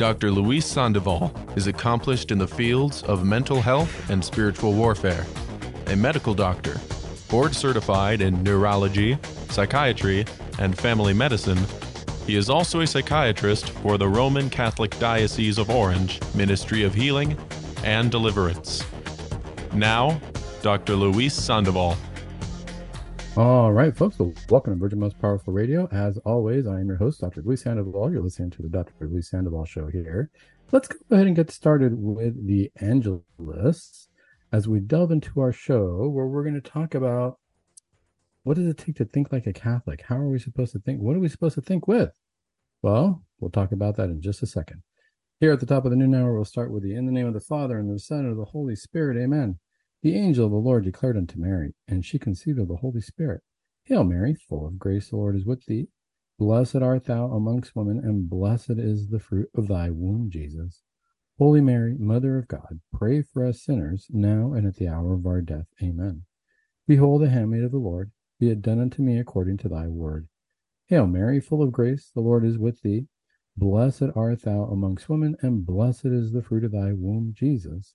Dr. Luis Sandoval is accomplished in the fields of mental health and spiritual warfare, a medical doctor, board certified in neurology, psychiatry, and family medicine. He is also a psychiatrist for the Roman Catholic Diocese of Orange Ministry of Healing and Deliverance. Now, Dr. Luis Sandoval. All right, folks. Well, welcome to Virgin Most Powerful Radio. As always, I am your host, Dr. Luis Sandoval. You're listening to the Dr. Luis Sandoval Show here. Let's go ahead and get started with the Angelus as we delve into our show, where we're going to talk about what does it take to think like a Catholic? How are we supposed to think? What are we supposed to think with? Well, we'll talk about that in just a second. Here at the top of the noon hour, we'll start with the in the name of the Father and the Son and the Holy Spirit. Amen. The angel of the Lord declared unto Mary, and she conceived of the Holy Spirit. Hail Mary, full of grace, the Lord is with thee. Blessed art thou amongst women, and blessed is the fruit of thy womb, Jesus. Holy Mary, Mother of God, pray for us sinners, now and at the hour of our death. Amen. Behold the handmaid of the Lord, be it done unto me according to thy word. Hail Mary, full of grace, the Lord is with thee. Blessed art thou amongst women, and blessed is the fruit of thy womb, Jesus.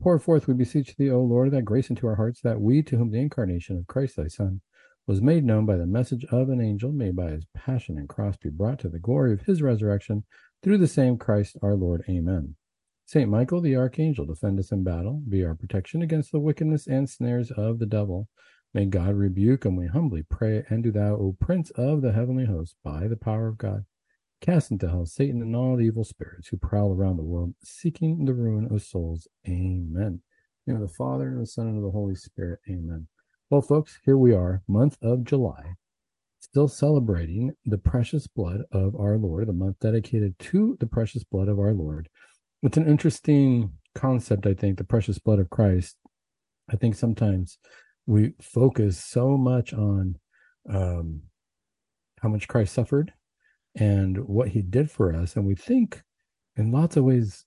Pour forth, we beseech thee, O Lord, that grace into our hearts, that we, to whom the incarnation of Christ thy Son was made known by the message of an angel, may by his passion and cross be brought to the glory of his resurrection, through the same Christ our Lord. Amen. Saint Michael the archangel, defend us in battle, be our protection against the wickedness and snares of the devil. May God rebuke, and we humbly pray, and do thou, O Prince of the heavenly host, by the power of God, Cast into hell Satan and all the evil spirits who prowl around the world, seeking the ruin of souls. Amen. In the Father, and the Son, and of the Holy Spirit. Amen. Well, folks, here we are, month of July, still celebrating the precious blood of our Lord, the month dedicated to the precious blood of our Lord. It's an interesting concept, I think, the precious blood of Christ. I think sometimes we focus so much on um, how much Christ suffered and what he did for us. And we think in lots of ways,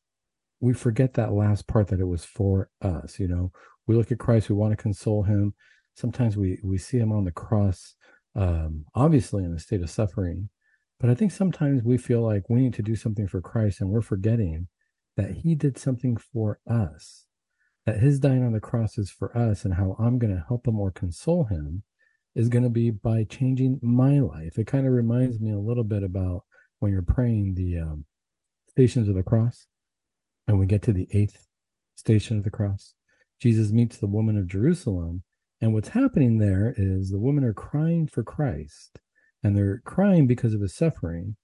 we forget that last part that it was for us. You know, we look at Christ, we want to console him. Sometimes we we see him on the cross, um, obviously in a state of suffering. But I think sometimes we feel like we need to do something for Christ and we're forgetting that he did something for us, that his dying on the cross is for us, and how I'm going to help him or console him is going to be by changing my life. It kind of reminds me a little bit about when you're praying the um, stations of the cross, and we get to the eighth station of the cross. Jesus meets the woman of Jerusalem, and what's happening there is the women are crying for Christ, and they're crying because of his suffering.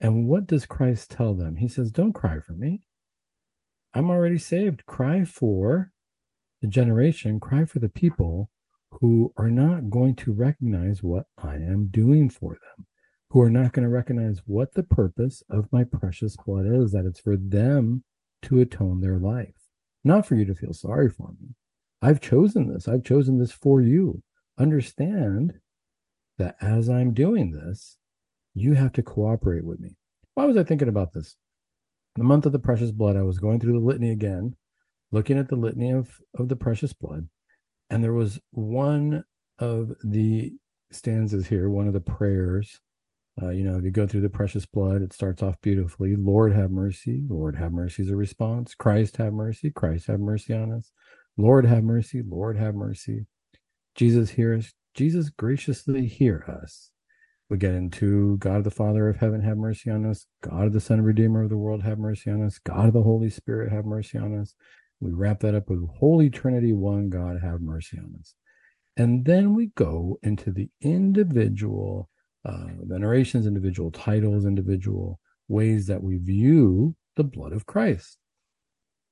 And what does Christ tell them? He says, Don't cry for me. I'm already saved. Cry for the generation, cry for the people who are not going to recognize what I am doing for them, who are not going to recognize what the purpose of my precious blood is, that it's for them to atone their life, not for you to feel sorry for me. I've chosen this. I've chosen this for you. Understand that as I'm doing this, you have to cooperate with me. Why was I thinking about this? The month of the precious blood, I was going through the litany again, looking at the litany of, of the precious blood and there was one of the stanzas here, one of the prayers. Uh, you know, if you go through the precious blood, it starts off beautifully. Lord have mercy. Lord have mercy is a response. Christ have mercy. Christ have mercy on us. Lord have mercy. Lord have mercy. Jesus hears. Jesus graciously hear us. We get into God the Father of heaven, have mercy on us. God of the Son, Redeemer of the world, have mercy on us. God of the Holy Spirit, have mercy on us. We wrap that up with Holy Trinity, one God, have mercy on us. And then we go into the individual uh, venerations, individual titles, individual ways that we view the blood of Christ.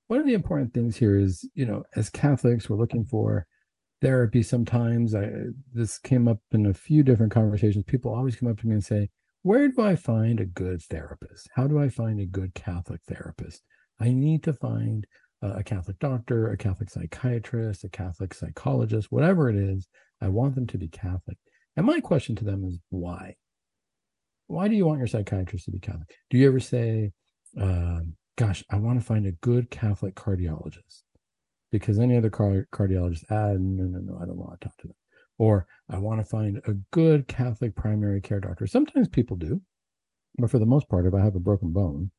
One of the important things here is, you know, as Catholics, we're looking for therapy sometimes. I, this came up in a few different conversations. People always come up to me and say, Where do I find a good therapist? How do I find a good Catholic therapist? I need to find a Catholic doctor, a Catholic psychiatrist, a Catholic psychologist, whatever it is. I want them to be Catholic. And my question to them is why? Why do you want your psychiatrist to be Catholic? Do you ever say, uh, gosh, I want to find a good Catholic cardiologist? Because any other car- cardiologist, ah, no, no, no, I don't want to talk to them. Or I want to find a good Catholic primary care doctor. Sometimes people do, but for the most part, if I have a broken bone,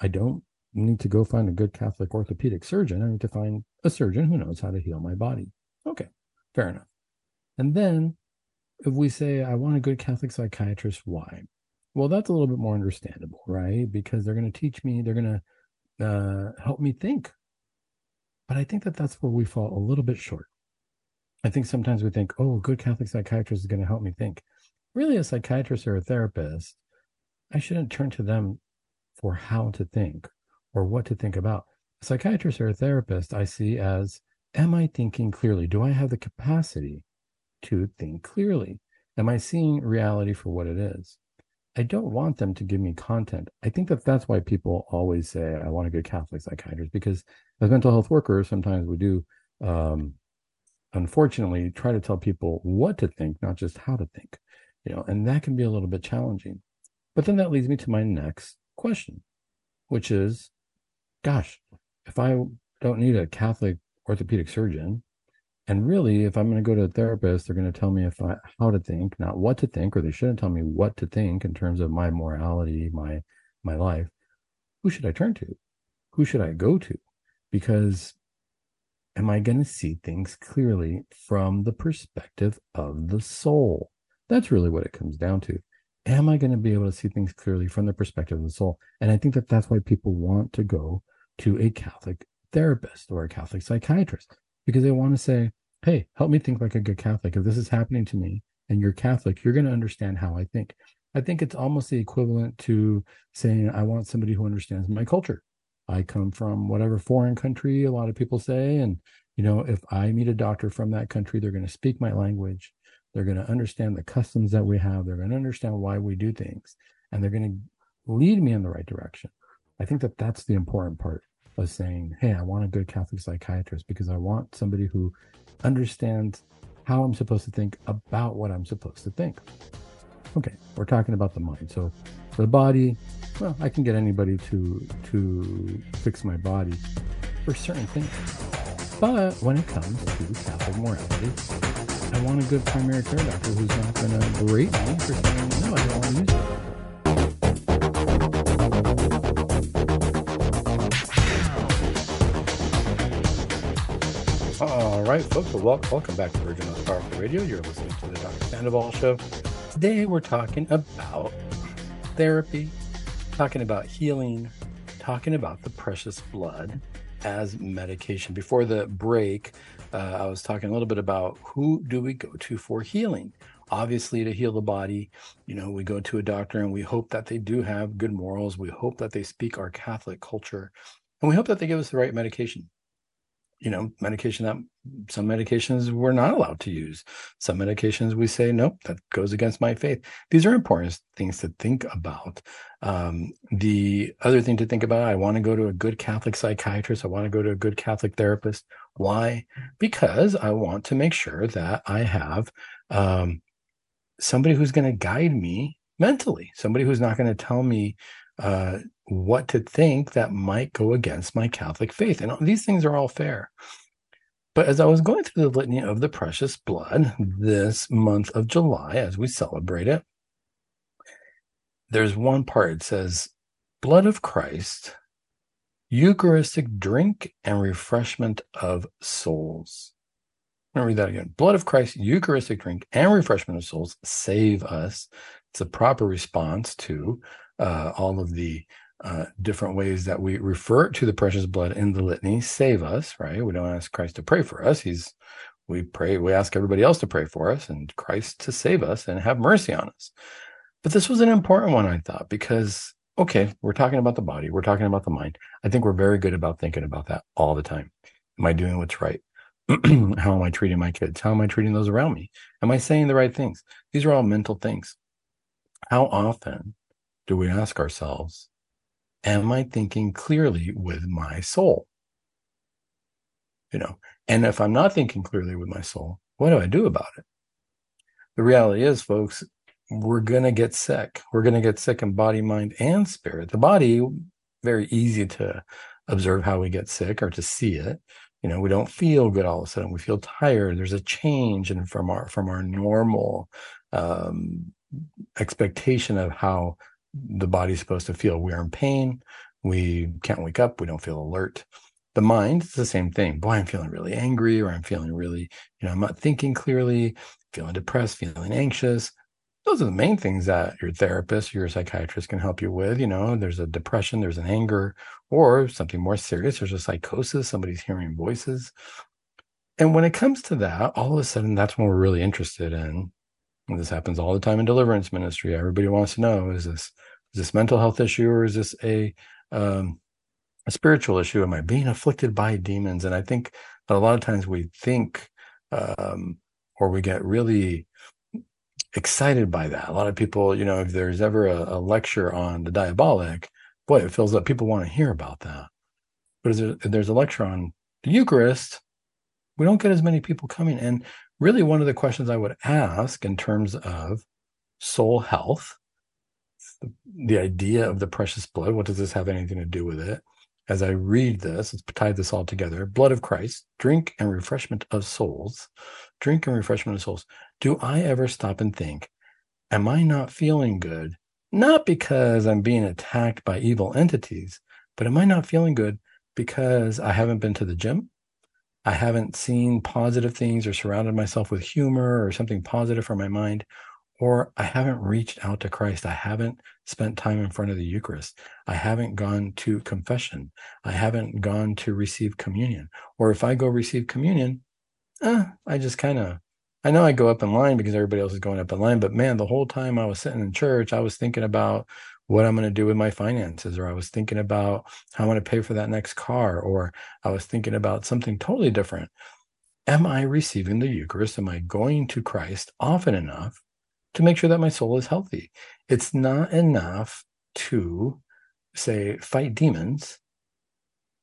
I don't need to go find a good Catholic orthopedic surgeon. I need to find a surgeon who knows how to heal my body. Okay, fair enough. And then if we say, I want a good Catholic psychiatrist, why? Well, that's a little bit more understandable, right? Because they're going to teach me, they're going to uh, help me think. But I think that that's where we fall a little bit short. I think sometimes we think, oh, a good Catholic psychiatrist is going to help me think. Really, a psychiatrist or a therapist, I shouldn't turn to them for how to think or what to think about. A psychiatrist or a therapist, I see as am I thinking clearly? Do I have the capacity to think clearly? Am I seeing reality for what it is? I don't want them to give me content. I think that that's why people always say, I want a good Catholic psychiatrist, because as mental health workers, sometimes we do, um, unfortunately, try to tell people what to think, not just how to think, you know, and that can be a little bit challenging. But then that leads me to my next question, which is gosh, if I don't need a Catholic orthopedic surgeon, and really, if I'm going to go to a therapist, they're going to tell me if I, how to think, not what to think, or they shouldn't tell me what to think in terms of my morality, my my life. Who should I turn to? Who should I go to? Because am I going to see things clearly from the perspective of the soul? That's really what it comes down to am I going to be able to see things clearly from the perspective of the soul? And I think that that's why people want to go to a Catholic therapist or a Catholic psychiatrist because they want to say, hey, help me think like a good Catholic. If this is happening to me and you're Catholic, you're going to understand how I think. I think it's almost the equivalent to saying, I want somebody who understands my culture. I come from whatever foreign country, a lot of people say. And, you know, if I meet a doctor from that country, they're going to speak my language. They're going to understand the customs that we have. They're going to understand why we do things, and they're going to lead me in the right direction. I think that that's the important part of saying, "Hey, I want a good Catholic psychiatrist because I want somebody who understands how I'm supposed to think about what I'm supposed to think." Okay, we're talking about the mind. So for the body, well, I can get anybody to to fix my body for certain things. But when it comes to Catholic morality, I want a good primary care doctor who's not going to berate me for saying, no, I don't want to use it. All right, folks. Well, welcome back to Virgin Most Powerful Radio. You're listening to the Dr. Sandoval Show. Today, we're talking about therapy, talking about healing, talking about the precious blood as medication. Before the break, uh, I was talking a little bit about who do we go to for healing. Obviously, to heal the body, you know, we go to a doctor and we hope that they do have good morals. We hope that they speak our Catholic culture, and we hope that they give us the right medication you know, medication that some medications we're not allowed to use. Some medications we say, nope, that goes against my faith. These are important things to think about. Um, the other thing to think about, I want to go to a good Catholic psychiatrist. I want to go to a good Catholic therapist. Why? Because I want to make sure that I have um, somebody who's going to guide me mentally, somebody who's not going to tell me uh, what to think that might go against my Catholic faith. And these things are all fair. But as I was going through the litany of the precious blood this month of July, as we celebrate it, there's one part it says, Blood of Christ, Eucharistic drink and refreshment of souls. I'm going to read that again. Blood of Christ, Eucharistic drink and refreshment of souls save us. It's a proper response to uh, all of the uh, different ways that we refer to the precious blood in the litany save us, right? We don't ask Christ to pray for us. He's, we pray, we ask everybody else to pray for us and Christ to save us and have mercy on us. But this was an important one, I thought, because, okay, we're talking about the body, we're talking about the mind. I think we're very good about thinking about that all the time. Am I doing what's right? How am I treating my kids? How am I treating those around me? Am I saying the right things? These are all mental things. How often do we ask ourselves, Am I thinking clearly with my soul? you know, and if I'm not thinking clearly with my soul, what do I do about it? The reality is, folks, we're going to get sick. We're going to get sick in body, mind, and spirit. The body, very easy to observe how we get sick or to see it. You know, we don't feel good all of a sudden. We feel tired. There's a change in from our from our normal um, expectation of how the body's supposed to feel. We're in pain. We can't wake up. We don't feel alert. The mind is the same thing. Boy, I'm feeling really angry, or I'm feeling really, you know, I'm not thinking clearly, feeling depressed, feeling anxious. Those are the main things that your therapist, your psychiatrist can help you with. You know, there's a depression, there's an anger, or something more serious. There's a psychosis, somebody's hearing voices. And when it comes to that, all of a sudden, that's when we're really interested in. And this happens all the time in deliverance ministry. Everybody wants to know: is this is this mental health issue, or is this a um, a spiritual issue? Am I being afflicted by demons? And I think that a lot of times we think, um, or we get really excited by that. A lot of people, you know, if there's ever a, a lecture on the diabolic, boy, it feels like people want to hear about that. But if there's a lecture on the Eucharist, we don't get as many people coming. And really, one of the questions I would ask in terms of soul health, the, idea of the precious blood, what does this have anything to do with it? As I read this, let's tie this all together. Blood of Christ, drink and refreshment of souls, drink and refreshment of souls. Do I ever stop and think, am I not feeling good? Not because I'm being attacked by evil entities, but am I not feeling good because I haven't been to the gym? I haven't seen positive things or surrounded myself with humor or something positive for my mind, or I haven't reached out to Christ. I haven't spent time in front of the Eucharist. I haven't gone to confession. I haven't gone to receive communion. Or if I go receive communion, eh, I just kind of, I know I go up in line because everybody else is going up in line, but man, the whole time I was sitting in church, I was thinking about what I'm going to do with my finances, or I was thinking about how I'm going to pay for that next car, or I was thinking about something totally different. Am I receiving the Eucharist? Am I going to Christ often enough to make sure that my soul is healthy? It's not enough to say, fight demons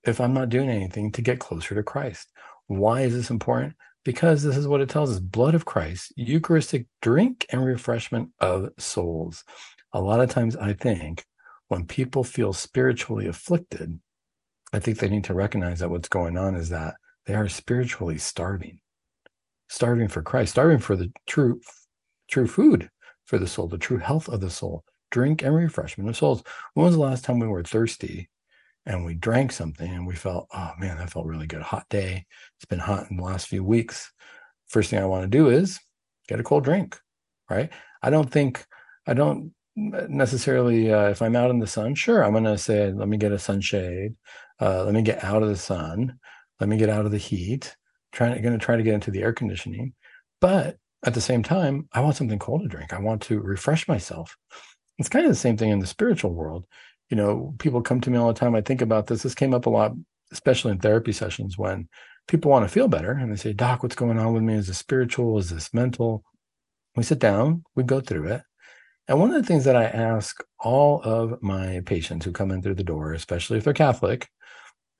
if I'm not doing anything to get closer to Christ. Why is this important? Because this is what it tells us blood of Christ, Eucharistic drink and refreshment of souls. A lot of times, I think when people feel spiritually afflicted, I think they need to recognize that what's going on is that they are spiritually starving, starving for Christ, starving for the true, true food for the soul, the true health of the soul, drink and refreshment of souls. When was the last time we were thirsty and we drank something and we felt, oh man, that felt really good. Hot day. It's been hot in the last few weeks. First thing I want to do is get a cold drink, right? I don't think, I don't necessarily, uh, if I'm out in the sun, sure, I'm going to say, let me get a sunshade. Uh, let me get out of the sun. Let me get out of the heat. Trying, going to try to get into the air conditioning. But at the same time, I want something cold to drink. I want to refresh myself. It's kind of the same thing in the spiritual world you know, people come to me all the time. I think about this. This came up a lot, especially in therapy sessions when people want to feel better and they say, Doc, what's going on with me? Is this spiritual? Is this mental? We sit down, we go through it. And one of the things that I ask all of my patients who come in through the door, especially if they're Catholic,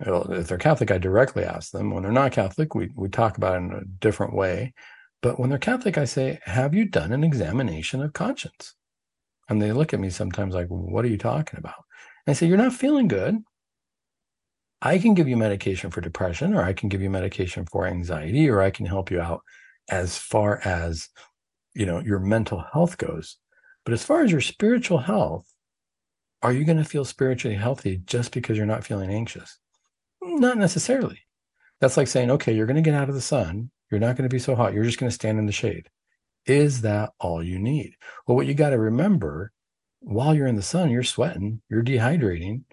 if they're Catholic, I directly ask them. When they're not Catholic, we, we talk about it in a different way. But when they're Catholic, I say, Have you done an examination of conscience? And they look at me sometimes like, What are you talking about? I say, You're not feeling good. I can give you medication for depression, or I can give you medication for anxiety, or I can help you out as far as you know your mental health goes. But as far as your spiritual health, are you going to feel spiritually healthy just because you're not feeling anxious? Not necessarily. That's like saying, okay, you're going to get out of the sun. You're not going to be so hot. You're just going to stand in the shade. Is that all you need? Well, what you got to remember while you're in the sun, you're sweating, you're dehydrating.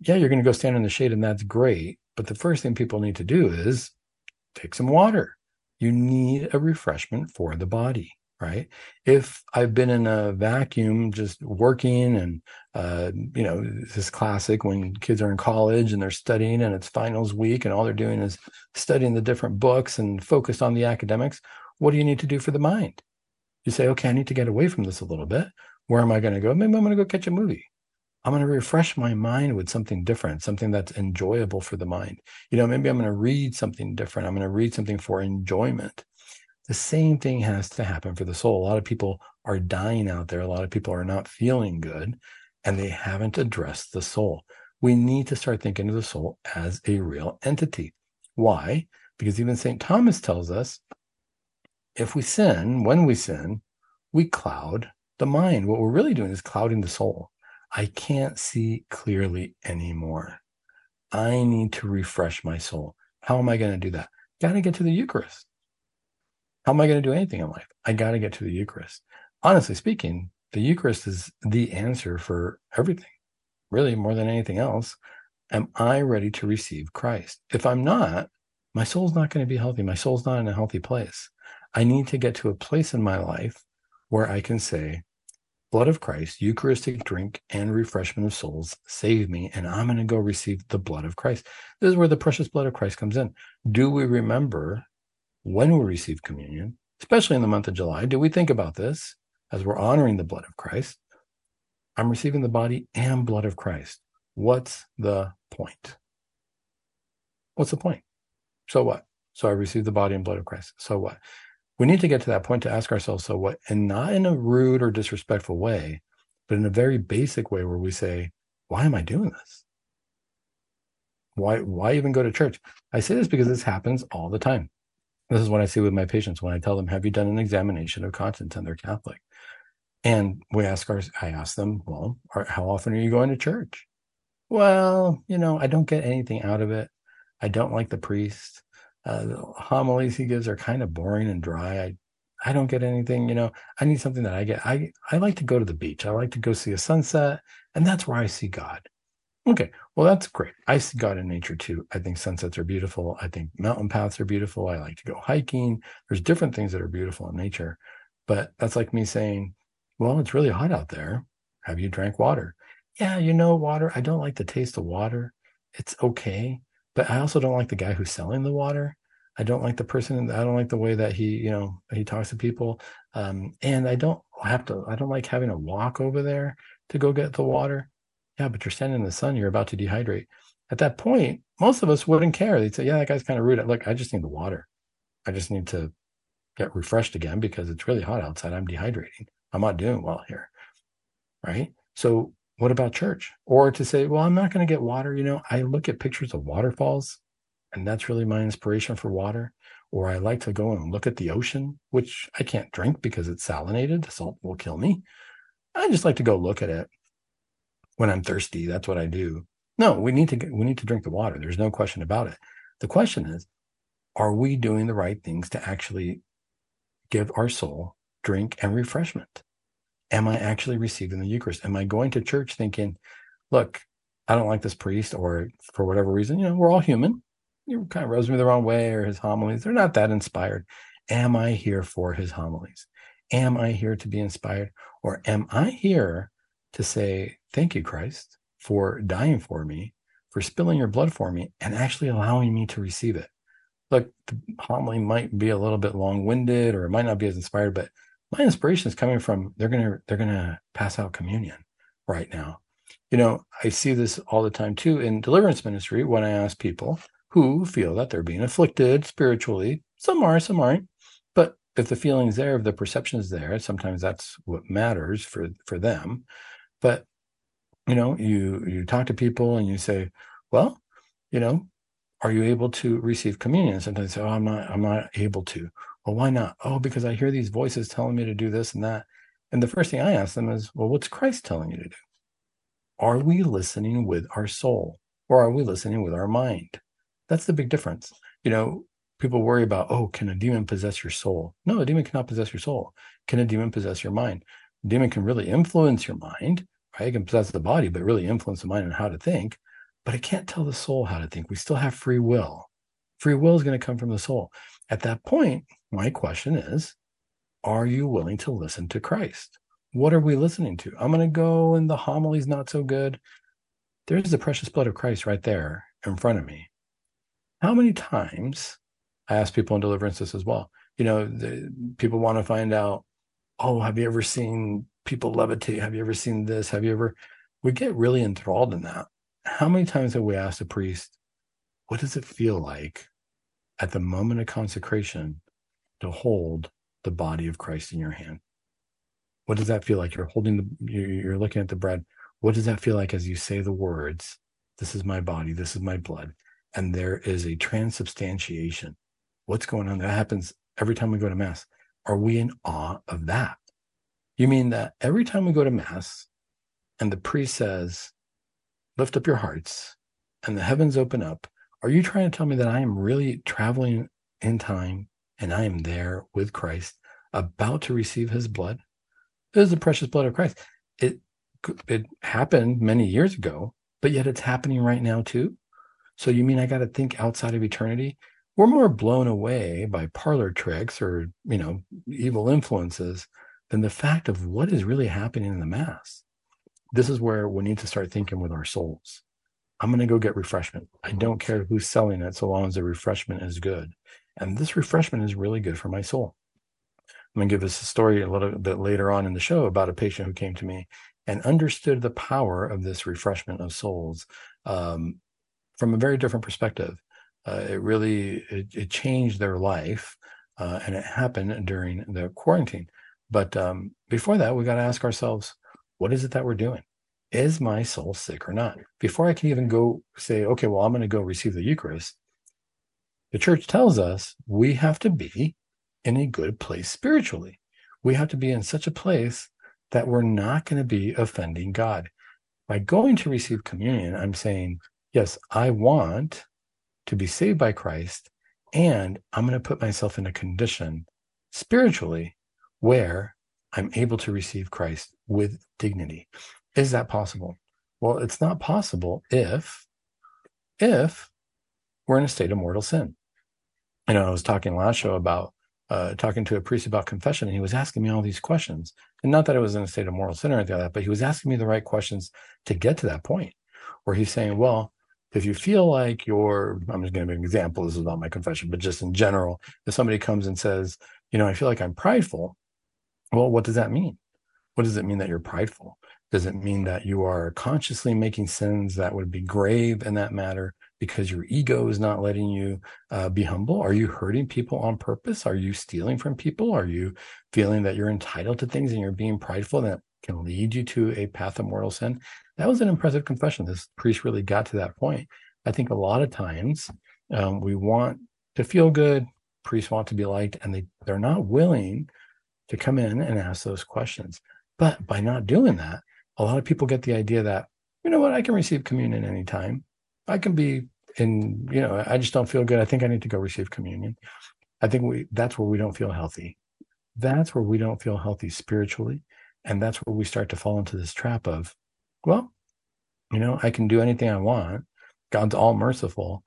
Yeah, you're going to go stand in the shade, and that's great. But the first thing people need to do is take some water. You need a refreshment for the body, right? If I've been in a vacuum just working, and, uh, you know, this is classic when kids are in college and they're studying and it's finals week, and all they're doing is studying the different books and focused on the academics. What do you need to do for the mind? You say, okay, I need to get away from this a little bit. Where am I going to go? Maybe I'm going to go catch a movie. I'm going to refresh my mind with something different, something that's enjoyable for the mind. You know, maybe I'm going to read something different. I'm going to read something for enjoyment. The same thing has to happen for the soul. A lot of people are dying out there. A lot of people are not feeling good and they haven't addressed the soul. We need to start thinking of the soul as a real entity. Why? Because even St. Thomas tells us if we sin, when we sin, we cloud the mind. What we're really doing is clouding the soul. I can't see clearly anymore. I need to refresh my soul. How am I going to do that? Got to get to the Eucharist. How am I going to do anything in life? I got to get to the Eucharist. Honestly speaking, the Eucharist is the answer for everything, really, more than anything else. Am I ready to receive Christ? If I'm not, my soul's not going to be healthy. My soul's not in a healthy place. I need to get to a place in my life where I can say, blood of Christ, Eucharistic drink and refreshment of souls, save me, and I'm going to go receive the blood of Christ. This is where the precious blood of Christ comes in. Do we remember when we receive communion, especially in the month of July? Do we think about this as we're honoring the blood of Christ? I'm receiving the body and blood of Christ. What's the point? What's the point? So what? So I receive the body and blood of Christ. So what? we need to get to that point to ask ourselves so what and not in a rude or disrespectful way but in a very basic way where we say why am i doing this why why even go to church i say this because this happens all the time this is what i see with my patients when i tell them have you done an examination of conscience and they're catholic and we ask our i ask them well are, how often are you going to church well you know i don't get anything out of it i don't like the priest uh, the homilies he gives are kind of boring and dry. I I don't get anything, you know. I need something that I get. I I like to go to the beach. I like to go see a sunset, and that's where I see God. Okay, well that's great. I God in nature too. I think sunsets are beautiful. I think mountain paths are beautiful. I like to go hiking. There's different things that are beautiful in nature, but that's like me saying, "Well, it's really hot out there. Have you drank water?" Yeah, you know water. I don't like the taste of water. It's okay. But I also don't like the guy who's selling the water. I don't like the person. I don't like the way that he, you know, he talks to people. Um, and I don't have to. I don't like having to walk over there to go get the water. Yeah, but you're standing in the sun. You're about to dehydrate. At that point, most of us wouldn't care. They'd say, "Yeah, that guy's kind of rude." Look, I just need the water. I just need to get refreshed again because it's really hot outside. I'm dehydrating. I'm not doing well here. Right. So what about church? Or to say, well, I'm not going to get water. You know, I look at pictures of waterfalls, and that's really my inspiration for water. Or I like to go and look at the ocean, which I can't drink because it's salinated. The salt will kill me. I just like to go look at it when I'm thirsty. That's what I do. No, we need to get, we need to drink the water. There's no question about it. The question is, are we doing the right things to actually give our soul drink and refreshment? am I actually receiving the Eucharist? Am I going to church thinking, look, I don't like this priest, or for whatever reason, you know, we're all human. You kind of rubs me the wrong way, or his homilies, they're not that inspired. Am I here for his homilies? Am I here to be inspired? Or am I here to say, thank you, Christ, for dying for me, for spilling your blood for me, and actually allowing me to receive it? Look, the homily might be a little bit long winded, or it might not be as inspired, but my inspiration is coming from they're gonna they're gonna pass out communion right now. You know i see this all the time too in deliverance ministry when i ask people who feel that they're being afflicted spiritually. Some are some aren't. But if the feeling's there if the perception is there sometimes that's what matters for for them. But you know you you talk to people and you say well you know are you able to receive communion sometimes say oh i'm not i'm not able to well, why not? Oh, because I hear these voices telling me to do this and that. And the first thing I ask them is, well, what's Christ telling you to do? Are we listening with our soul or are we listening with our mind? That's the big difference. You know, people worry about, oh, can a demon possess your soul? No, a demon cannot possess your soul. Can a demon possess your mind? A demon can really influence your mind, right? It can possess the body, but really influence the mind and how to think. But I can't tell the soul how to think. We still have free will. Free will is going to come from the soul. At that point, my question is Are you willing to listen to Christ? What are we listening to? I'm going to go and the homily's not so good. There's the precious blood of Christ right there in front of me. How many times I ask people in deliverance this as well? You know, the, people want to find out, oh, have you ever seen people levitate? Have you ever seen this? Have you ever? we get really enthralled in that. How many times have we asked a priest, what does it feel like at the moment of consecration to hold the body of Christ in your hand? What does that feel like? You're holding the, you're looking at the bread. What does that feel like as you say the words, this is my body, this is my blood? And there is a transubstantiation. What's going on? That happens every time we go to Mass. Are we in awe of that? You mean that every time we go to Mass and the priest says, lift up your hearts and the heavens open up, are you trying to tell me that I am really traveling in time and I am there with Christ, about to receive his blood? It is the precious blood of Christ. It it happened many years ago, but yet it's happening right now too. So you mean I got to think outside of eternity? We're more blown away by parlor tricks or, you know, evil influences than the fact of what is really happening in the mass. This is where we need to start thinking with our souls. I'm going to go get refreshment. I don't care who's selling it so long as the refreshment is good. And this refreshment is really good for my soul. I'm going to give us a story a little bit later on in the show about a patient who came to me and understood the power of this refreshment of souls um, from a very different perspective. Uh, it really it, it, changed their life, uh, and it happened during the quarantine. But um, before that, we got to ask ourselves, what is it that we're doing? Is my soul sick or not? Before I can even go say, okay, well, I'm going to go receive the Eucharist, the church tells us we have to be in a good place spiritually. We have to be in such a place that we're not going to be offending God. By going to receive communion, I'm saying, yes, I want to be saved by Christ, and I'm going to put myself in a condition spiritually where I'm able to receive Christ with dignity. Is that possible? Well, it's not possible if if we're in a state of mortal sin. You know, I was talking last show about uh, talking to a priest about confession, and he was asking me all these questions. And not that I was in a state of moral sin or anything like that, but he was asking me the right questions to get to that point where he's saying, well, if you feel like you're, I'm just going to an example. This is not my confession, but just in general, if somebody comes and says, you know, I feel like I'm prideful, well, what does that mean? What does it mean that you're prideful? Does it mean that you are consciously making sins that would be grave in that matter because your ego is not letting you uh, be humble? Are you hurting people on purpose? Are you stealing from people? Are you feeling that you're entitled to things and you're being prideful that can lead you to a path of mortal sin? That was an impressive confession. This priest really got to that point. I think a lot of times um, we want to feel good, priests want to be liked, and they, they're not willing to come in and ask those questions. But by not doing that, a lot of people get the idea that, you know what, I can receive communion anytime. I can be in, you know, I just don't feel good. I think I need to go receive communion. I think we that's where we don't feel healthy. That's where we don't feel healthy spiritually. And that's where we start to fall into this trap of, well, you know, I can do anything I want. God's all merciful.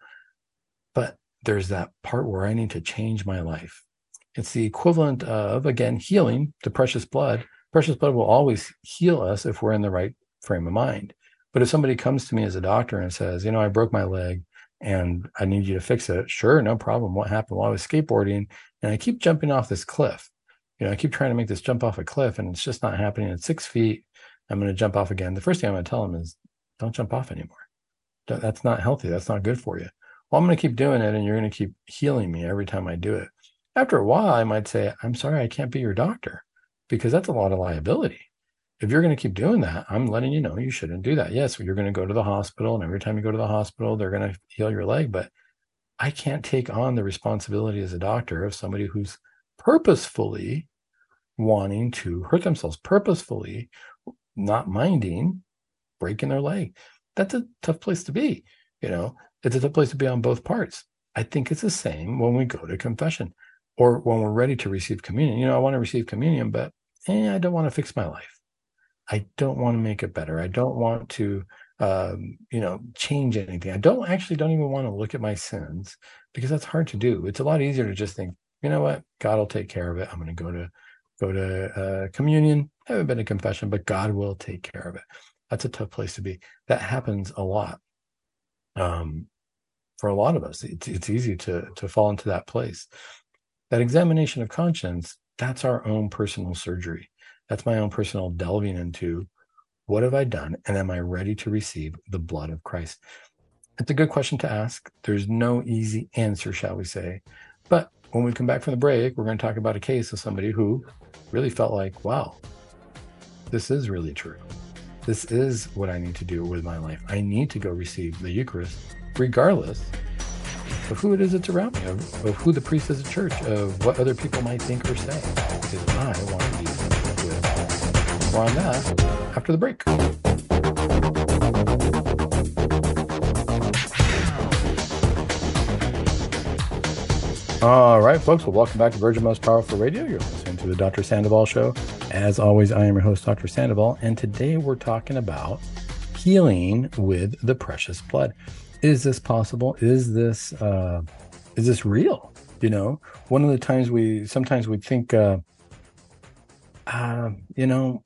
But there's that part where I need to change my life. It's the equivalent of, again, healing the precious blood. Precious blood will always heal us if we're in the right frame of mind. But if somebody comes to me as a doctor and says, you know, I broke my leg and I need you to fix it, sure, no problem. What happened? Well, I was skateboarding and I keep jumping off this cliff. You know, I keep trying to make this jump off a cliff and it's just not happening. At six feet, I'm going to jump off again. The first thing I'm going to tell them is, don't jump off anymore. That's not healthy. That's not good for you. Well, I'm going to keep doing it and you're going to keep healing me every time I do it. After a while, I might say, I'm sorry, I can't be your doctor because that's a lot of liability. If you're going to keep doing that, I'm letting you know you shouldn't do that. Yes, you're going to go to the hospital, and every time you go to the hospital, they're going to heal your leg. But I can't take on the responsibility as a doctor of somebody who's purposefully wanting to hurt themselves, purposefully not minding breaking their leg. That's a tough place to be. You know, it's a tough place to be on both parts. I think it's the same when we go to confession or when we're ready to receive communion. You know, I want to receive communion, but eh, I don't want to fix my life. I don't want to make it better. I don't want to, um, you know, change anything. I don't actually don't even want to look at my sins because that's hard to do. It's a lot easier to just think, you know what, God will take care of it. I'm going to go to go to uh, communion. I haven't been to confession, but God will take care of it. That's a tough place to be. That happens a lot. Um, for a lot of us, it's it's easy to to fall into that place. That examination of conscience, that's our own personal surgery that's my own personal delving into What have I done? And am I ready to receive the blood of Christ? It's a good question to ask. There's no easy answer, shall we say. But when we come back from the break, we're going to talk about a case of somebody who really felt like, wow, this is really true. This is what I need to do with my life. I need to go receive the Eucharist, regardless of who it is that's around me, of, of who the priest is at church, of what other people might think or say. Because I want to be with. More on that after the break. All right, folks. Well, welcome back to Virgin Most Powerful Radio. You're listening to the Dr. Sandoval Show. As always, I am your host, Dr. Sandoval, and today we're talking about healing with the precious blood. Is this possible? Is this uh, is this real? You know, one of the times we sometimes we think, uh, uh, you know,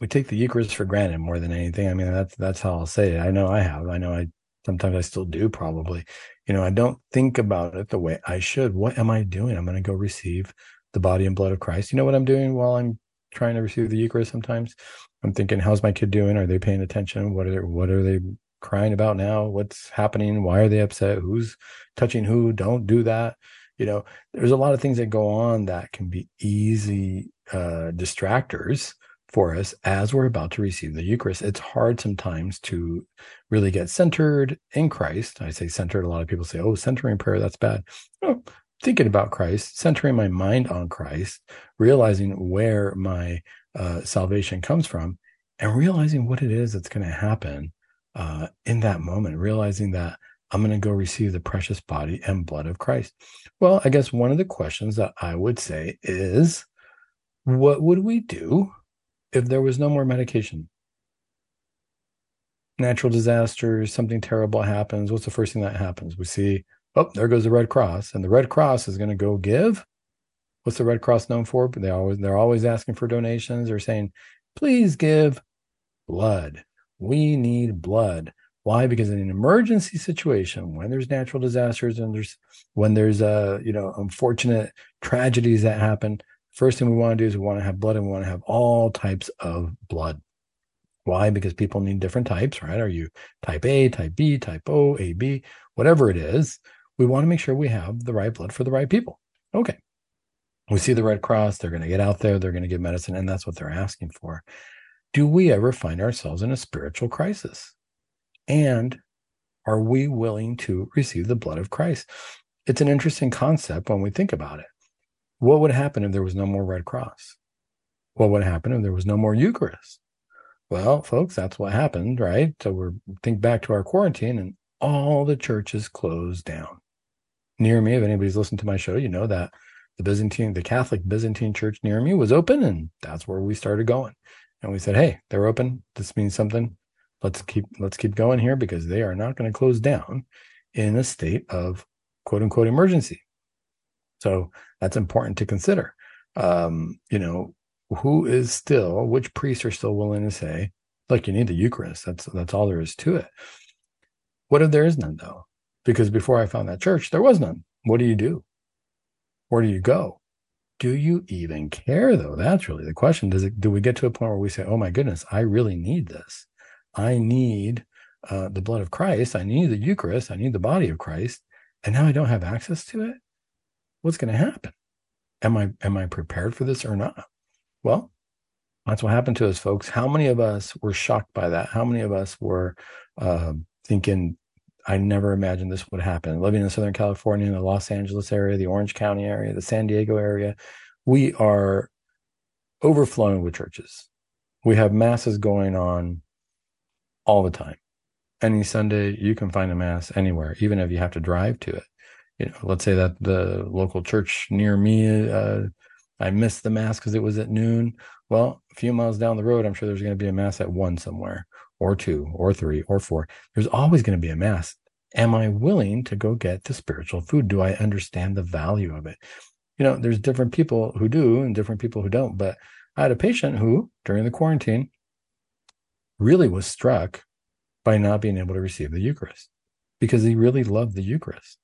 we take the Eucharist for granted more than anything. I mean, that's that's how I'll say it. I know I have. I know I sometimes I still do probably. You know, I don't think about it the way I should. What am I doing? I'm going to go receive the body and blood of Christ. You know what I'm doing while I'm trying to receive the Eucharist sometimes? I'm thinking, how's my kid doing? Are they paying attention? What are they, what are they crying about now? What's happening? Why are they upset? Who's touching who? Don't do that. You know, there's a lot of things that go on that can be easy uh, distractors for us as we're about to receive the Eucharist. It's hard sometimes to really get centered in Christ. I say centered. A lot of people say, oh, centering prayer, that's bad. Oh, thinking about Christ, centering my mind on Christ, realizing where my uh, salvation comes from, and realizing what it is that's going to happen uh, in that moment, realizing that I'm going to go receive the precious body and blood of Christ. Well, I guess one of the questions that I would say is, what would we do if there was no more medication, natural disasters, something terrible happens, what's the first thing that happens? We see, oh, there goes the Red Cross, and the Red Cross is going to go give. What's the Red Cross known for? They always they're always asking for donations or saying, please give blood. We need blood. Why? Because in an emergency situation, when there's natural disasters and there's when there's uh, you know, unfortunate tragedies that happen, First thing we want to do is we want to have blood and we want to have all types of blood. Why? Because people need different types, right? Are you type A, type B, type O, AB, whatever it is? We want to make sure we have the right blood for the right people. Okay. We see the Red Cross, they're going to get out there, they're going to give medicine, and that's what they're asking for. Do we ever find ourselves in a spiritual crisis? And are we willing to receive the blood of Christ? It's an interesting concept when we think about it. What would happen if there was no more Red Cross? What would happen if there was no more Eucharist? Well, folks, that's what happened, right? So we're think back to our quarantine and all the churches closed down. Near me, if anybody's listened to my show, you know that the Byzantine, the Catholic Byzantine church near me was open, and that's where we started going. And we said, Hey, they're open. This means something. Let's keep let's keep going here because they are not going to close down in a state of quote unquote emergency. So that's important to consider. Um, you know, who is still, which priests are still willing to say, look, you need the Eucharist. That's that's all there is to it. What if there is none though? Because before I found that church, there was none. What do you do? Where do you go? Do you even care though? That's really the question. Does it do we get to a point where we say, oh my goodness, I really need this? I need uh, the blood of Christ. I need the Eucharist. I need the body of Christ. And now I don't have access to it what's going to happen? Am I am I prepared for this or not? Well, that's what happened to us, folks. How many of us were shocked by that? How many of us were uh, thinking, I never imagined this would happen? Living in Southern California, in the Los Angeles area, the Orange County area, the San Diego area, we are overflowing with churches. We have masses going on all the time. Any Sunday, you can find a mass anywhere, even if you have to drive to it you know, let's say that the local church near me, uh, I missed the mass because it was at noon. Well, a few miles down the road, I'm sure there's going to be a mass at one somewhere, or two, or three, or four. There's always going to be a mass. Am I willing to go get the spiritual food? Do I understand the value of it? You know, there's different people who do and different people who don't. But I had a patient who, during the quarantine, really was struck by not being able to receive the Eucharist because he really loved the Eucharist.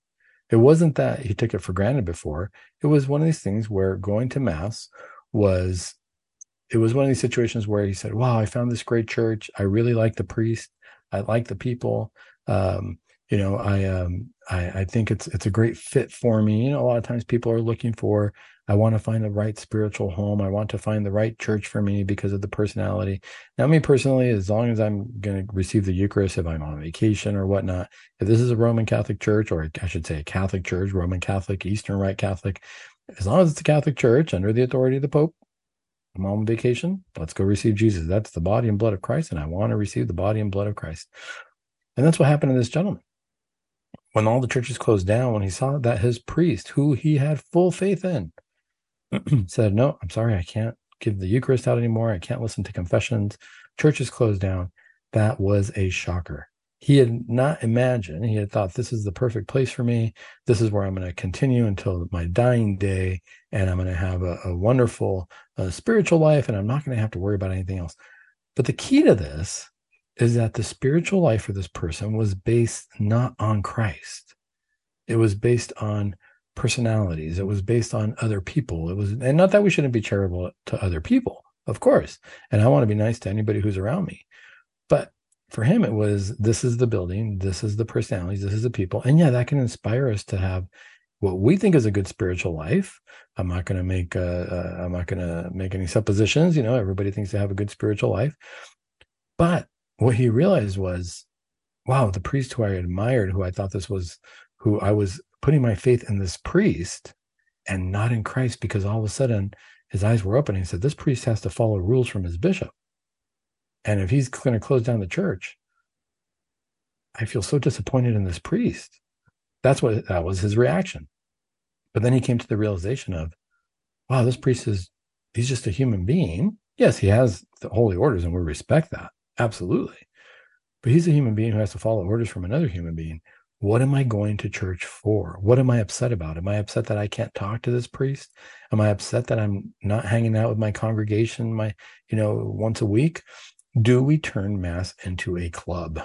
It wasn't that he took it for granted before. It was one of these things where going to mass was it was one of these situations where he said, Wow, I found this great church. I really like the priest. I like the people. Um, you know, I um I, I think it's it's a great fit for me. You know, a lot of times people are looking for I want to find the right spiritual home. I want to find the right church for me because of the personality. Now, me personally, as long as I'm going to receive the Eucharist, if I'm on vacation or whatnot, if this is a Roman Catholic church, or I should say a Catholic church, Roman Catholic, Eastern Rite Catholic, as long as it's a Catholic church under the authority of the Pope, I'm on vacation. Let's go receive Jesus. That's the body and blood of Christ, and I want to receive the body and blood of Christ. And that's what happened to this gentleman. When all the churches closed down, when he saw that his priest, who he had full faith in, said, No, I'm sorry, I can't give the Eucharist out anymore. I can't listen to confessions. Churches closed down. That was a shocker. He had not imagined, he had thought, this is the perfect place for me. This is where I'm going to continue until my dying day. And I'm going to have a, a wonderful uh, spiritual life. And I'm not going to have to worry about anything else. But the key to this is that the spiritual life for this person was based not on Christ, it was based on personalities. It was based on other people. It was, and not that we shouldn't be charitable to other people, of course. And I want to be nice to anybody who's around me. For him, it was this is the building, this is the personalities, this is the people. And yeah, that can inspire us to have what we think is a good spiritual life. I'm not going to make, uh, uh, I'm not going to make any suppositions. You know, everybody thinks they have a good spiritual life. But what he realized was, wow, the priest who I admired, who I thought this was, who I was putting my faith in this priest and not in Christ because all of a sudden his eyes were open he said, This priest has to follow rules from his bishop. And if he's going to close down the church, I feel so disappointed in this priest. That's what that was his reaction. But then he came to the realization of, wow, this priest is he's just a human being. Yes, he has the holy orders and we respect that. Absolutely. But he's a human being who has to follow orders from another human being. What am I going to church for? What am I upset about? Am I upset that I can't talk to this priest? Am I upset that I'm not hanging out with my congregation, my, you know, once a week? Do we turn mass into a club?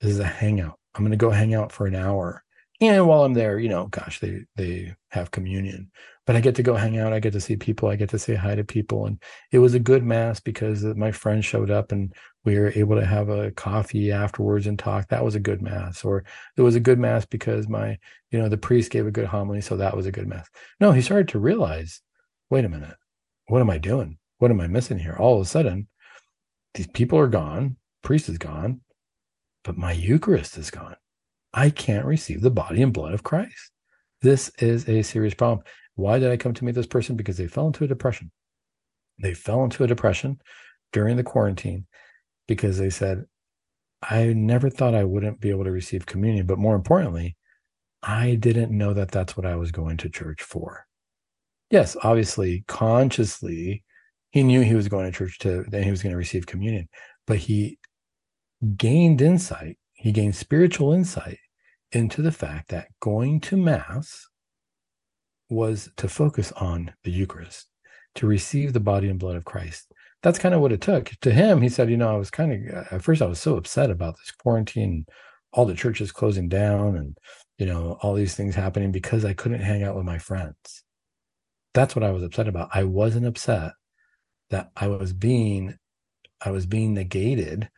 This is a hangout. I'm going to go hang out for an hour. And while I'm there, you know, gosh, they they have communion but I get to go hang out. I get to see people. I get to say hi to people. And it was a good mass because my friend showed up and we were able to have a coffee afterwards and talk. That was a good mass. Or it was a good mass because my, you know, the priest gave a good homily. So that was a good mass. No, he started to realize, wait a minute, what am I doing? What am I missing here? All of a sudden, these people are gone, priest is gone, but my Eucharist is gone. I can't receive the body and blood of Christ. This is a serious problem. Why did I come to meet this person? Because they fell into a depression. They fell into a depression during the quarantine because they said, I never thought I wouldn't be able to receive communion. But more importantly, I didn't know that that's what I was going to church for. Yes, obviously, consciously, he knew he was going to church to, then he was going to receive communion, but he gained insight, he gained spiritual insight into the fact that going to Mass was to focus on the Eucharist, to receive the body and blood of Christ. That's kind of what it took. To him, he said, you know, I was kind of, at first, I was so upset about this quarantine, all the churches closing down, and, you know, all these things happening because I couldn't hang out with my friends. That's what I was upset about. I wasn't upset that I was being, I was being negated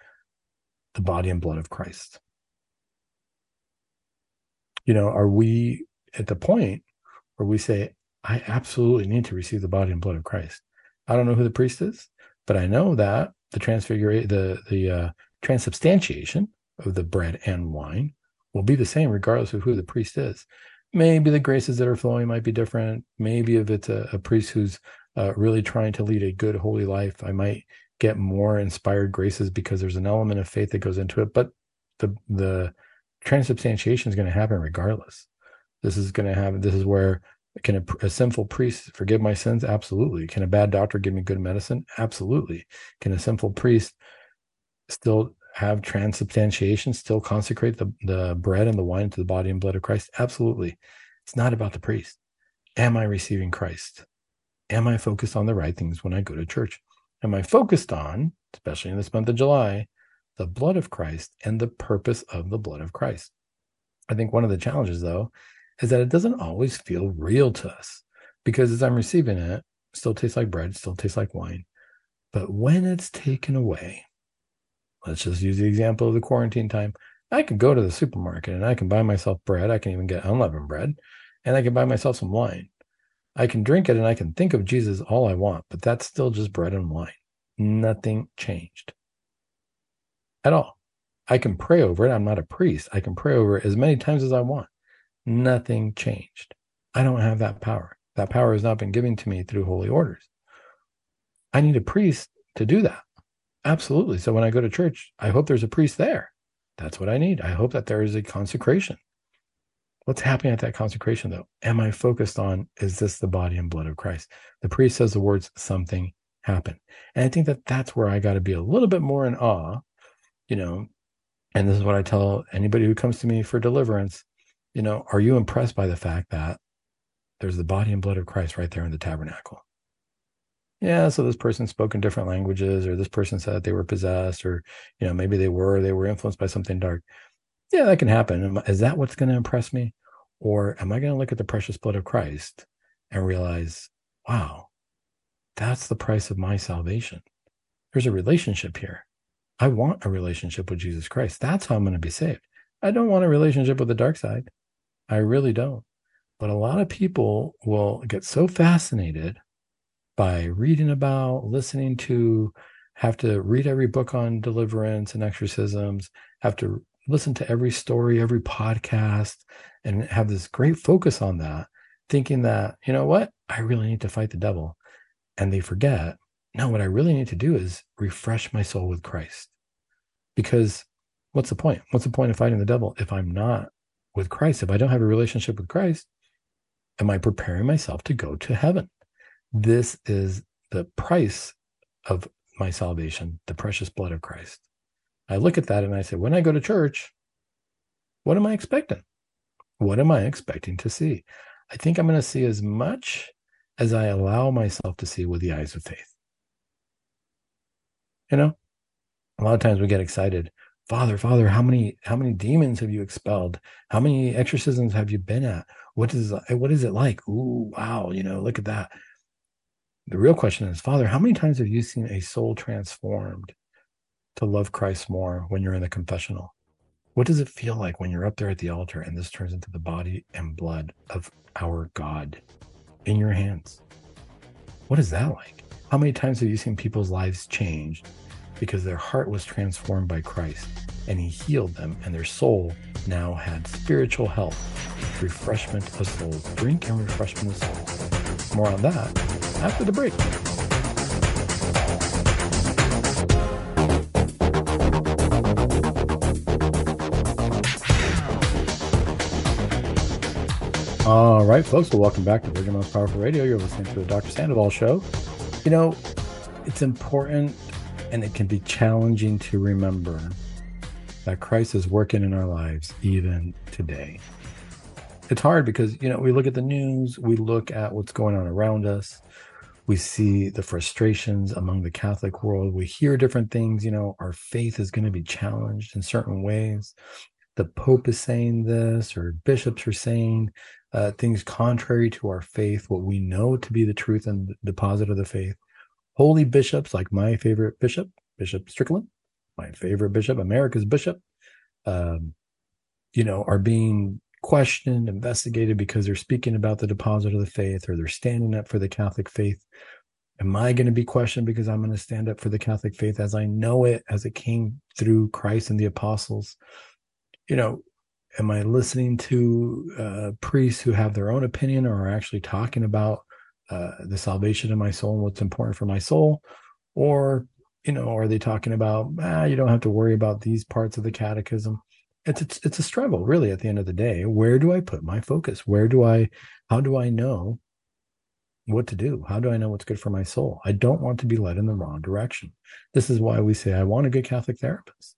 the body and blood of Christ. You know, are we at the point where we say, I absolutely need to receive the body and blood of Christ. I don't know who the priest is, but I know that the transfiguration, the the uh, transubstantiation of the bread and wine will be the same regardless of who the priest is. Maybe the graces that are flowing might be different. Maybe if it's a, a priest who's uh, really trying to lead a good holy life, I might get more inspired graces because there's an element of faith that goes into it. But the the transubstantiation is going to happen regardless. This is going to have, this is where can a, a, sinful priest forgive my sins? Absolutely. Can a bad doctor give me good medicine? Absolutely. Can a sinful priest still have transubstantiation, still consecrate the, the bread and the wine to the body and blood of Christ? Absolutely. It's not about the priest. Am I receiving Christ? Am I focused on the right things when I go to church? Am I focused on, especially in this month of July, the blood of Christ and the purpose of the blood of Christ? I think one of the challenges, though, is that it doesn't always feel real to us because as I'm receiving it, it still tastes like bread, still tastes like wine. But when it's taken away, let's just use the example of the quarantine time. I can go to the supermarket and I can buy myself bread. I can even get unleavened bread and I can buy myself some wine. I can drink it and I can think of Jesus all I want, but that's still just bread and wine. Nothing changed at all. I can pray over it. I'm not a priest. I can pray over it as many times as I want. Nothing changed. I don't have that power. That power has not been given to me through holy orders. I need a priest to do that. Absolutely. So when I go to church, I hope there's a priest there. That's what I need. I hope that there is a consecration. What's happening at that consecration, though? Am I focused on is this the body and blood of Christ? The priest says the words, something happened. And I think that that's where I got to be a little bit more in awe, you know. And this is what I tell anybody who comes to me for deliverance. You know, are you impressed by the fact that there's the body and blood of Christ right there in the tabernacle? yeah so this person spoke in different languages or this person said they were possessed or you know maybe they were they were influenced by something dark yeah that can happen. Is that what's going to impress me? Or am i going to look at the precious blood of christ and realize wow that's the price of my salvation. There's a relationship here. I want a relationship with jesus christ. That's how i'm going to be saved. I don't want a relationship with the dark side. I really don't. But a lot of people will get so fascinated by reading about, listening to, have to read every book on deliverance and exorcisms, have to listen to every story, every podcast, and have this great focus on that, thinking that, you know what, I really need to fight the devil. And they forget, no, what I really need to do is refresh my soul with Christ. Because what's the point? What's the point of fighting the devil if I'm not with Christ? If I don't have a relationship with Christ, am I preparing myself to go to heaven? This is the price of my salvation, the precious blood of Christ. I look at that and I say, when I go to church, what am I expecting? What am I expecting to see? I think I'm going to see as much as I allow myself to see with the eyes of faith. You know, a lot of times we get excited. Father, Father, how many how many demons have you expelled? How many exorcisms have you been at? What is what is it like? Ooh, wow, you know, look at that. The real question is, Father, how many times have you seen a soul transformed to love Christ more when you're in the confessional? What does it feel like when you're up there at the altar and this turns into the body and blood of our God in your hands? What is that like? How many times have you seen people's lives changed because their heart was transformed by Christ and he healed them and their soul now had spiritual health, refreshment of souls, drink and refreshment of souls. More on that after the break. All right, folks. Well, welcome back to Virgin Most Powerful Radio. You're listening to the Dr. Sandoval Show. You know, it's important and it can be challenging to remember that Christ is working in our lives even today. It's hard because, you know, we look at the news, we look at what's going on around us, we see the frustrations among the Catholic world. We hear different things. You know, our faith is going to be challenged in certain ways. The Pope is saying this, or bishops are saying uh, things contrary to our faith, what we know to be the truth and the deposit of the faith. Holy bishops, like my favorite bishop, Bishop Strickland, my favorite bishop, America's bishop, um, you know, are being questioned, investigated because they're speaking about the deposit of the faith or they're standing up for the Catholic faith. Am I going to be questioned because I'm going to stand up for the Catholic faith as I know it, as it came through Christ and the apostles? You know, am I listening to uh, priests who have their own opinion or are actually talking about uh, the salvation of my soul and what's important for my soul? Or, you know, are they talking about, ah, you don't have to worry about these parts of the catechism? it's a, it's a struggle really at the end of the day. Where do i put my focus? Where do i how do i know what to do? How do i know what's good for my soul? I don't want to be led in the wrong direction. This is why we say i want a good catholic therapist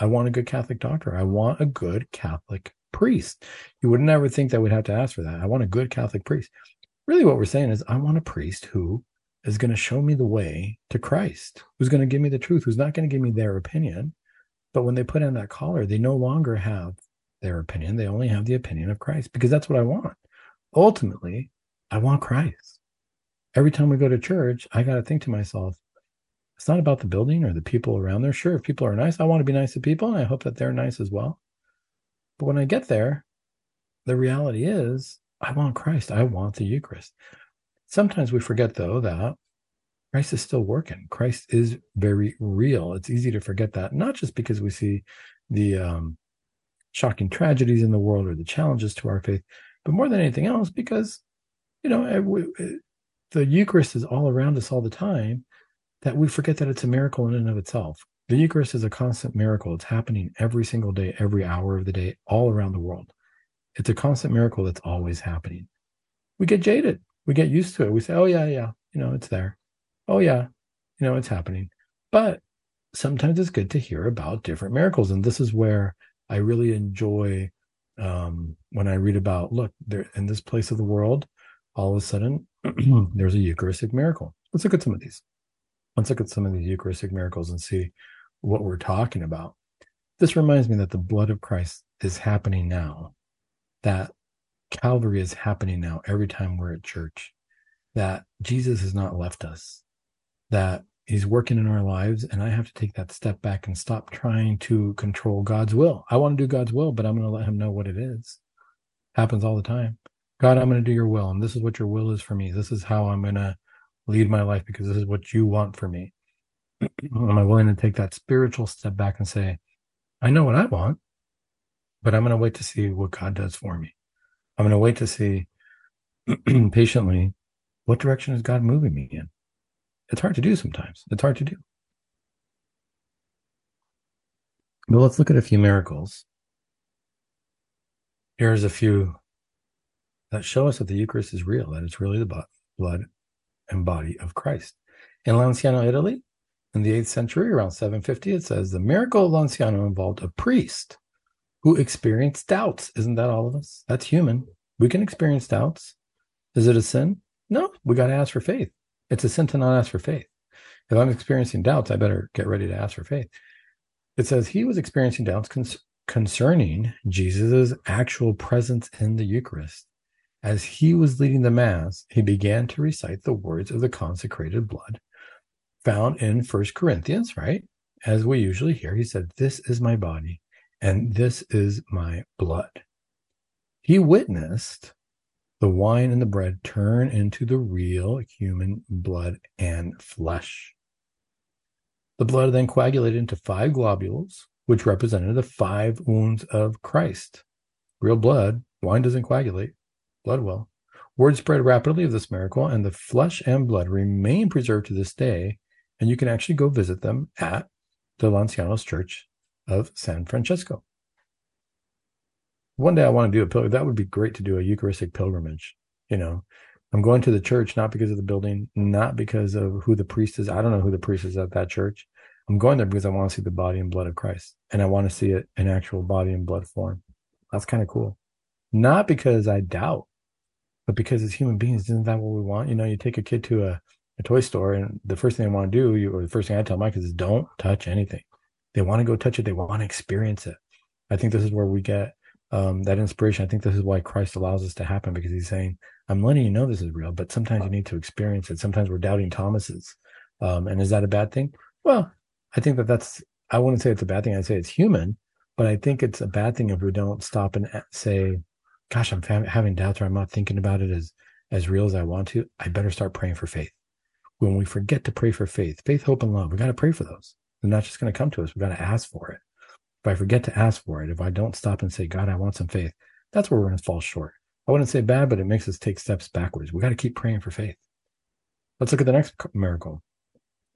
i want a good catholic doctor i want a good catholic priest you would never think that we'd have to ask for that i want a good catholic priest really what we're saying is i want a priest who is going to show me the way to christ who's going to give me the truth who's not going to give me their opinion but when they put in that collar, they no longer have their opinion. They only have the opinion of Christ because that's what I want. Ultimately, I want Christ. Every time we go to church, I got to think to myself, It's not about the building or the people around there. Sure, if people are nice, I want to be nice to people and I hope that they're nice as well. But when I get there, the reality is I want Christ. I want the Eucharist. Sometimes we forget, though, that Christ is still working. Christ is very real. It's easy to forget that, not just because we see the um, shocking tragedies in the world or the challenges to our faith, but more than anything else, because, you know, the Eucharist is all around us all the time, that we forget that it's a miracle in and of itself. The Eucharist is a constant miracle. It's happening every single day, every hour of the day, all around the world. It's a constant miracle that's always happening. We get jaded. We get used to it. We say, oh, yeah, yeah, you know, it's there. Oh, yeah, you know, it's happening. But sometimes it's good to hear about different miracles. And this is where I really enjoy um, when I read about, look, there in this place of the world, all of a sudden, there's a Eucharistic miracle. Let's look at some of these. Let's look at some of these Eucharistic miracles and see what we're talking about. This reminds me that the blood of Christ is happening now that Calvary is happening now every time we're at church, that Jesus has not left us, that he's working in our lives. And I have to take that step back and stop trying to control God's will. I want to do God's will, but I'm going to let him know what it is. Happens all the time. God, I'm going to do your will. And this is what your will is for me. This is how I'm going to lead my life because this is what you want for me. Am I willing to take that spiritual step back and say, I know what I want but I'm going to wait to see what God does for me. I'm going to wait to see patiently what direction is God moving me in. It's hard to do sometimes. It's hard to do. But let's look at a few miracles. Here's a few that show us that the Eucharist is real, that it's really the blood and body of Christ. In Lanciano, Italy, in the 8th century, around 750, it says the miracle of Lanciano involved a priest who experienced doubts. Isn't that all of us? That's human. We can experience doubts. Is it a sin? No, we got to ask for faith. It's a sin to not ask for faith. If I'm experiencing doubts, I better get ready to ask for faith. It says he was experiencing doubts con- concerning Jesus' actual presence in the Eucharist. As he was leading the Mass, he began to recite the words of the consecrated blood found in First Corinthians, right? As we usually hear, he said, This is my body and this is my blood. He witnessed the wine and the bread turn into the real human blood and flesh. The blood then coagulated into five globules, which represented the five wounds of Christ. Real blood, wine doesn't coagulate, blood will. Word spread rapidly of this miracle, and the flesh and blood remain preserved to this day. And you can actually go visit them at the Lancianos Church of San Francesco. One day I want to do a pilgrimage. That would be great to do a Eucharistic pilgrimage. You know, I'm going to the church not because of the building, not because of who the priest is. I don't know who the priest is at that church. I'm going there because I want to see the body and blood of Christ, and I want to see it in actual body and blood form. That's kind of cool. Not because I doubt, but because as human beings, isn't that what we want? You know, you take a kid to a, a toy store, and the first thing they want to do, you, or the first thing I tell my kids is, don't touch anything. They want to go touch it. They want to experience it. I think this is where we get um, that inspiration. I think this is why Christ allows this to happen because he's saying, I'm letting you know this is real, but sometimes you need to experience it. Sometimes we're doubting Thomas's. Um, and is that a bad thing? Well, I think that that's, I wouldn't say it's a bad thing. I'd say it's human, but I think it's a bad thing if we don't stop and say, gosh, I'm having doubts or I'm not thinking about it as, as real as I want to. I better start praying for faith. When we forget to pray for faith, faith, hope, and love, we got to pray for those. They're not just going to come to us. We got to ask for it. If I forget to ask for it, if I don't stop and say, God, I want some faith, that's where we're going to fall short. I wouldn't say bad, but it makes us take steps backwards. We got to keep praying for faith. Let's look at the next miracle.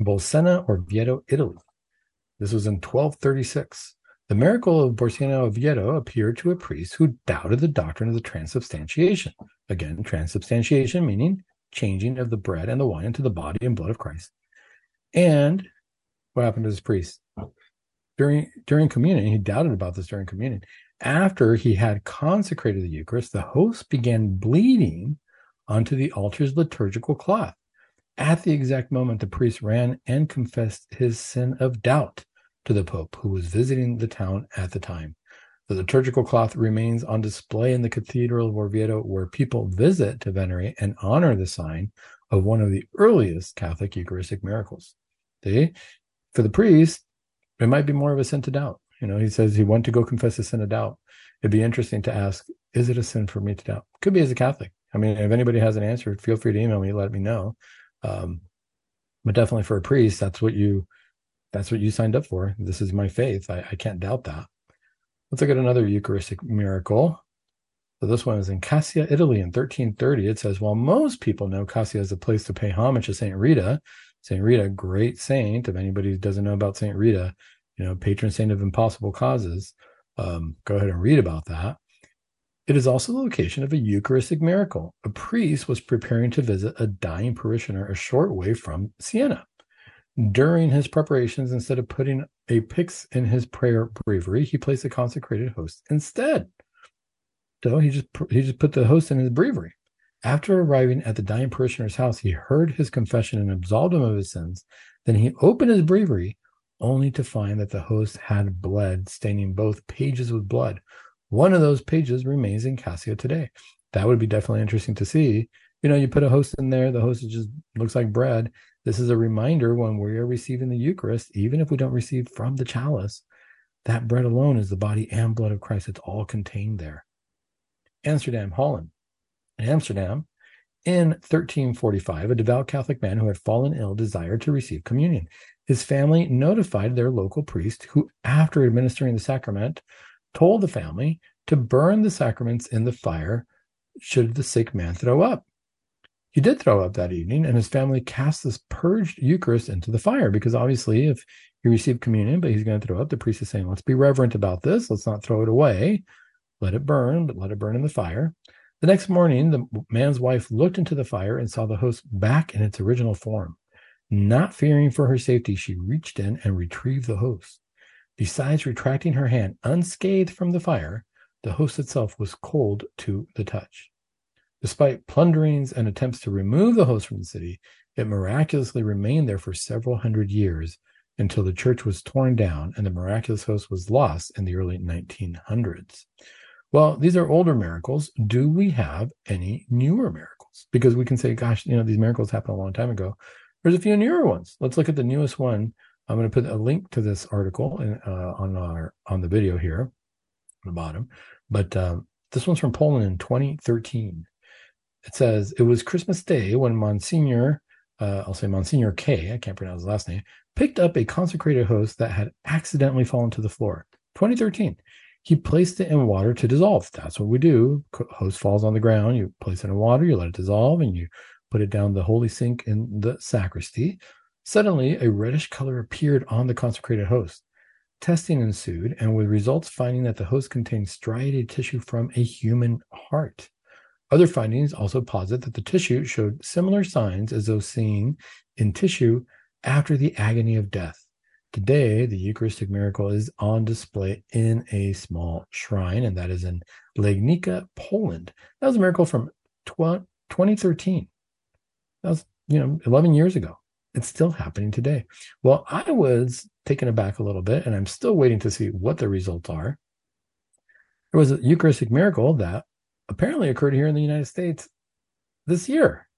Bolsena or Orvieto, Italy. This was in 1236. The miracle of Bolsena Orvieto appeared to a priest who doubted the doctrine of the transubstantiation. Again, transubstantiation meaning changing of the bread and the wine into the body and blood of Christ. And what happened to this priest? During during communion, he doubted about this during communion. After he had consecrated the Eucharist, the host began bleeding onto the altar's liturgical cloth. At the exact moment, the priest ran and confessed his sin of doubt to the Pope, who was visiting the town at the time. The liturgical cloth remains on display in the Cathedral of Orvieto, where people visit to venerate and honor the sign of one of the earliest Catholic Eucharistic miracles. See, for the priest, it might be more of a sin to doubt. You know, he says he went to go confess a sin of doubt. It'd be interesting to ask, is it a sin for me to doubt? Could be as a Catholic. I mean, if anybody has an answer, feel free to email me, let me know. Um, but definitely for a priest, that's what you that's what you signed up for. This is my faith. I, I can't doubt that. Let's look at another Eucharistic miracle. So this one is in Cascia, Italy in 1330. It says, while most people know Cascia as a place to pay homage to Saint Rita, Saint Rita, great saint. If anybody doesn't know about Saint Rita, you know, patron saint of impossible causes, um, go ahead and read about that. It is also the location of a Eucharistic miracle. A priest was preparing to visit a dying parishioner a short way from Siena. During his preparations, instead of putting a pyx in his prayer breviary, he placed a consecrated host instead. So he just he just put the host in his breviary. After arriving at the dying parishioner's house, he heard his confession and absolved him of his sins. Then he opened his breviary, only to find that the host had bled, staining both pages with blood. One of those pages remains in Cascia today. That would be definitely interesting to see. You know, you put a host in there, the host just looks like bread. This is a reminder when we are receiving the Eucharist, even if we don't receive from the chalice, that bread alone is the body and blood of Christ. It's all contained there. Amsterdam, Holland. In Amsterdam, in 1345, a devout Catholic man who had fallen ill desired to receive communion. His family notified their local priest, who, after administering the sacrament, told the family to burn the sacraments in the fire should the sick man throw up. He did throw up that evening, and his family cast this purged Eucharist into the fire because obviously, if he received communion, but he's going to throw up, the priest is saying, Let's be reverent about this. Let's not throw it away. Let it burn, but let it burn in the fire. The next morning, the man's wife looked into the fire and saw the host back in its original form. Not fearing for her safety, she reached in and retrieved the host. Besides retracting her hand unscathed from the fire, the host itself was cold to the touch. Despite plunderings and attempts to remove the host from the city, it miraculously remained there for several hundred years until the church was torn down and the miraculous host was lost in the early 1900s. Well, these are older miracles. Do we have any newer miracles? Because we can say, gosh, you know, these miracles happened a long time ago. There's a few newer ones. Let's look at the newest one. I'm going to put a link to this article in, uh, on our on the video here on the bottom. But um, this one's from Poland in 2013 it says it was Christmas Day when Monsignor, uh, I'll say Monsignor K, I can't pronounce his last name, picked up a consecrated host that had accidentally fallen to the floor. 2013. He placed it in water to dissolve. That's what we do. Host falls on the ground. You place it in water, you let it dissolve, and you put it down the holy sink in the sacristy. Suddenly, a reddish color appeared on the consecrated host. Testing ensued, and with results finding that the host contained striated tissue from a human heart. Other findings also posit that the tissue showed similar signs as those seen in tissue after the agony of death. Today, the Eucharistic miracle is on display in a small shrine, and that is in Legnica, Poland. That was a miracle from 2013. That was, you know, 11 years ago. It's still happening today. Well, I was taken aback a little bit, and I'm still waiting to see what the results are. There was a Eucharistic miracle that apparently occurred here in the United States this year.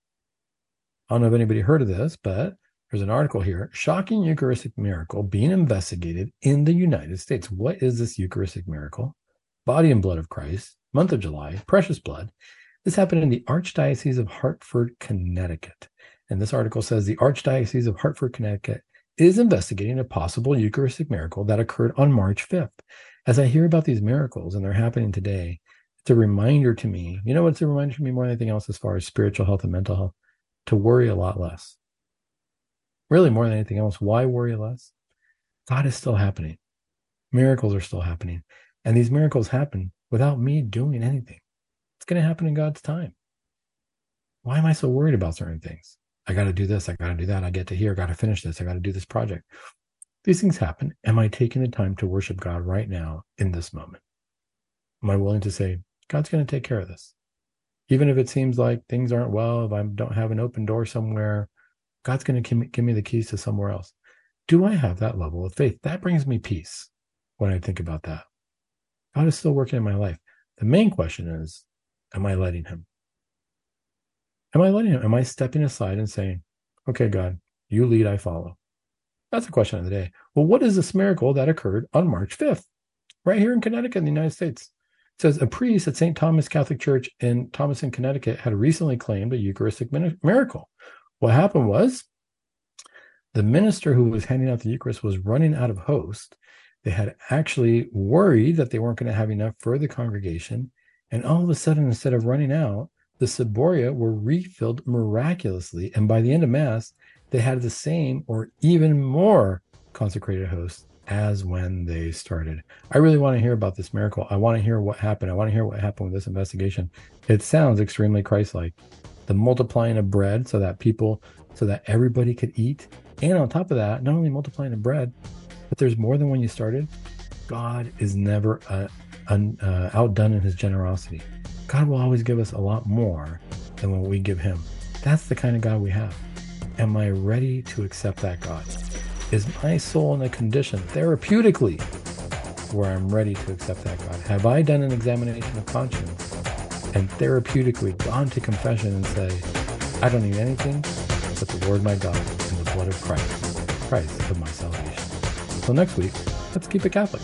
I don't know if anybody heard of this, but there's an article here shocking Eucharistic miracle being investigated in the United States. What is this Eucharistic miracle? Body and blood of Christ, month of July, precious blood. This happened in the Archdiocese of Hartford, Connecticut. And this article says the Archdiocese of Hartford, Connecticut is investigating a possible Eucharistic miracle that occurred on March 5th. As I hear about these miracles and they're happening today, it's a reminder to me. You know what's a reminder to me more than anything else as far as spiritual health and mental health? To worry a lot less. Really, more than anything else, why worry less? God is still happening. Miracles are still happening. And these miracles happen without me doing anything. It's going to happen in God's time. Why am I so worried about certain things? I got to do this. I got to do that. I get to here. I got to finish this. I got to do this project. These things happen. Am I taking the time to worship God right now in this moment? Am I willing to say, God's going to take care of this. Even if it seems like things aren't well, if I don't have an open door somewhere, God's going to give me the keys to somewhere else. Do I have that level of faith? That brings me peace when I think about that. God is still working in my life. The main question is, am I letting him? Am I letting him? Am I stepping aside and saying, okay, God, you lead, I follow? That's the question of the day. Well, what is this miracle that occurred on March 5th, right here in Connecticut, in the United States? Says a priest at St. Thomas Catholic Church in Thomaston, Connecticut, had recently claimed a Eucharistic miracle. What happened was the minister who was handing out the Eucharist was running out of host. They had actually worried that they weren't going to have enough for the congregation. And all of a sudden, instead of running out, the ciboria were refilled miraculously. And by the end of Mass, they had the same or even more consecrated hosts as when they started. I really want to hear about this miracle. I want to hear what happened. I want to hear what happened with this investigation. It sounds extremely Christ like. The multiplying of bread so that people, so that everybody could eat. And on top of that, not only multiplying of bread, but there's more than when you started. God is never uh, un, uh, outdone in his generosity. God will always give us a lot more than what we give him. That's the kind of God we have. Am I ready to accept that God? Is my soul in a condition therapeutically where I'm ready to accept that God? Have I done an examination of conscience and therapeutically gone to confession and say, I don't need anything but the Lord my God and the blood of Christ, Christ of my salvation? Until next week, let's keep it Catholic.